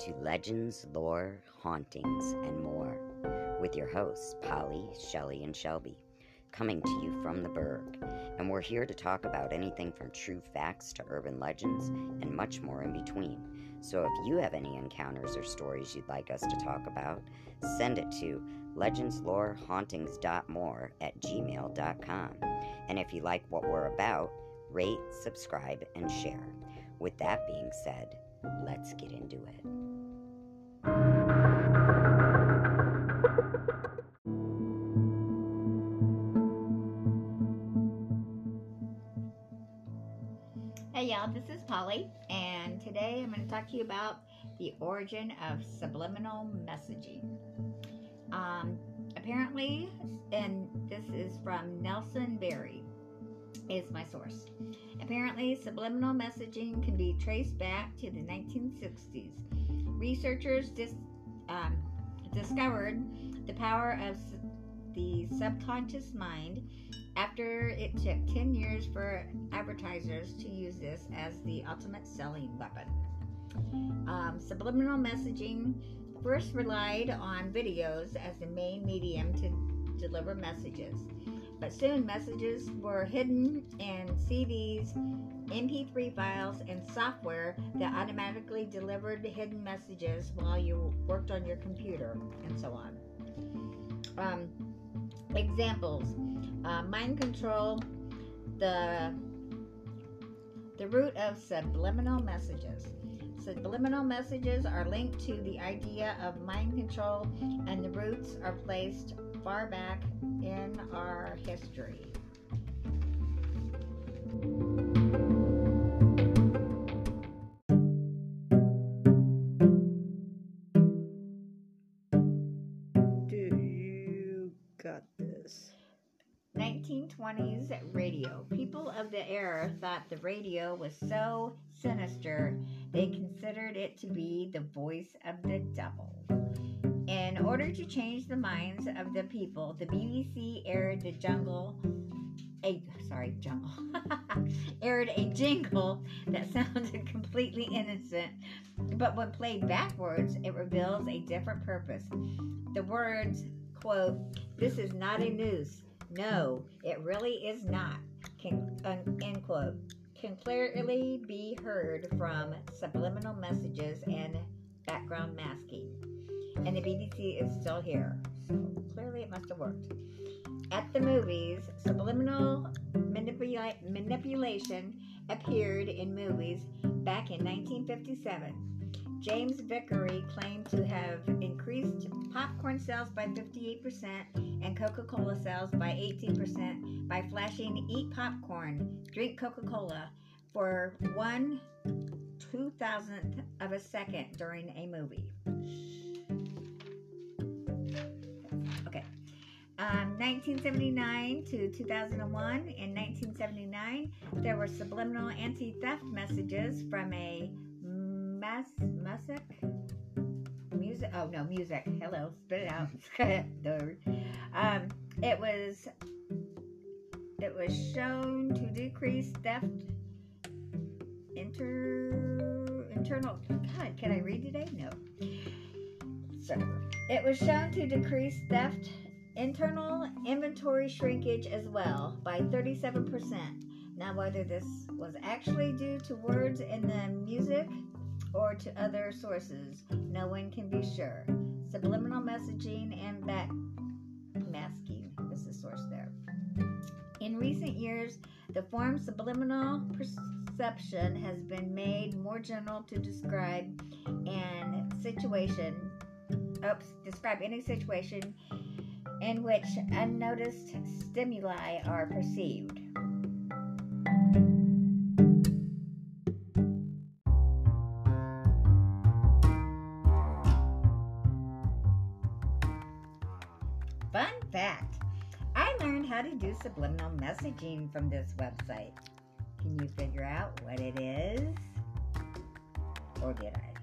to Legends, Lore, Hauntings, and more with your hosts, Polly, Shelley, and Shelby, coming to you from the Berg. And we're here to talk about anything from true facts to urban legends and much more in between. So if you have any encounters or stories you'd like us to talk about, send it to legendslorehauntings.more at gmail.com. And if you like what we're about, rate, subscribe, and share. With that being said, let's get into Hey y'all, this is Polly, and today I'm going to talk to you about the origin of subliminal messaging. Um, apparently, and this is from Nelson Berry, is my source. Apparently, subliminal messaging can be traced back to the 1960s. Researchers dis, um, discovered the power of the subconscious mind after it took 10 years for advertisers to use this as the ultimate selling weapon. Um, subliminal messaging first relied on videos as the main medium to deliver messages, but soon messages were hidden in CDs, MP3 files, and software that automatically delivered hidden messages while you worked on your computer, and so on. Um, examples. Uh, mind control the the root of subliminal messages. Subliminal messages are linked to the idea of mind control and the roots are placed far back in our history got this? 1920s radio. People of the era thought the radio was so sinister they considered it to be the voice of the devil. In order to change the minds of the people, the BBC aired the jungle a sorry, jungle aired a jingle that sounded completely innocent, but when played backwards, it reveals a different purpose. The words, quote, this is not a noose. No, it really is not. Can, uh, end quote. Can clearly be heard from subliminal messages and background masking. And the BBC is still here. So clearly it must have worked. At the movies, subliminal manipula- manipulation appeared in movies back in 1957. James Vicary claimed to have increased popcorn sales by 58% and Coca Cola sales by 18% by flashing Eat Popcorn, Drink Coca Cola for one two thousandth of a second during a movie. Okay. Um, 1979 to 2001. In 1979, there were subliminal anti theft messages from a Mas Music music. Oh no, music. Hello, spit it out. Um, it was it was shown to decrease theft. Inter internal. God, can I read today? No. So, it was shown to decrease theft, internal inventory shrinkage as well by 37%. Now, whether this was actually due to words in the music or to other sources, no one can be sure. Subliminal messaging and back masking is the source there. In recent years, the form subliminal perception has been made more general to describe an situation, oops, describe any situation in which unnoticed stimuli are perceived. Fun fact I learned how to do subliminal messaging from this website. Can you figure out what it is? Or did I?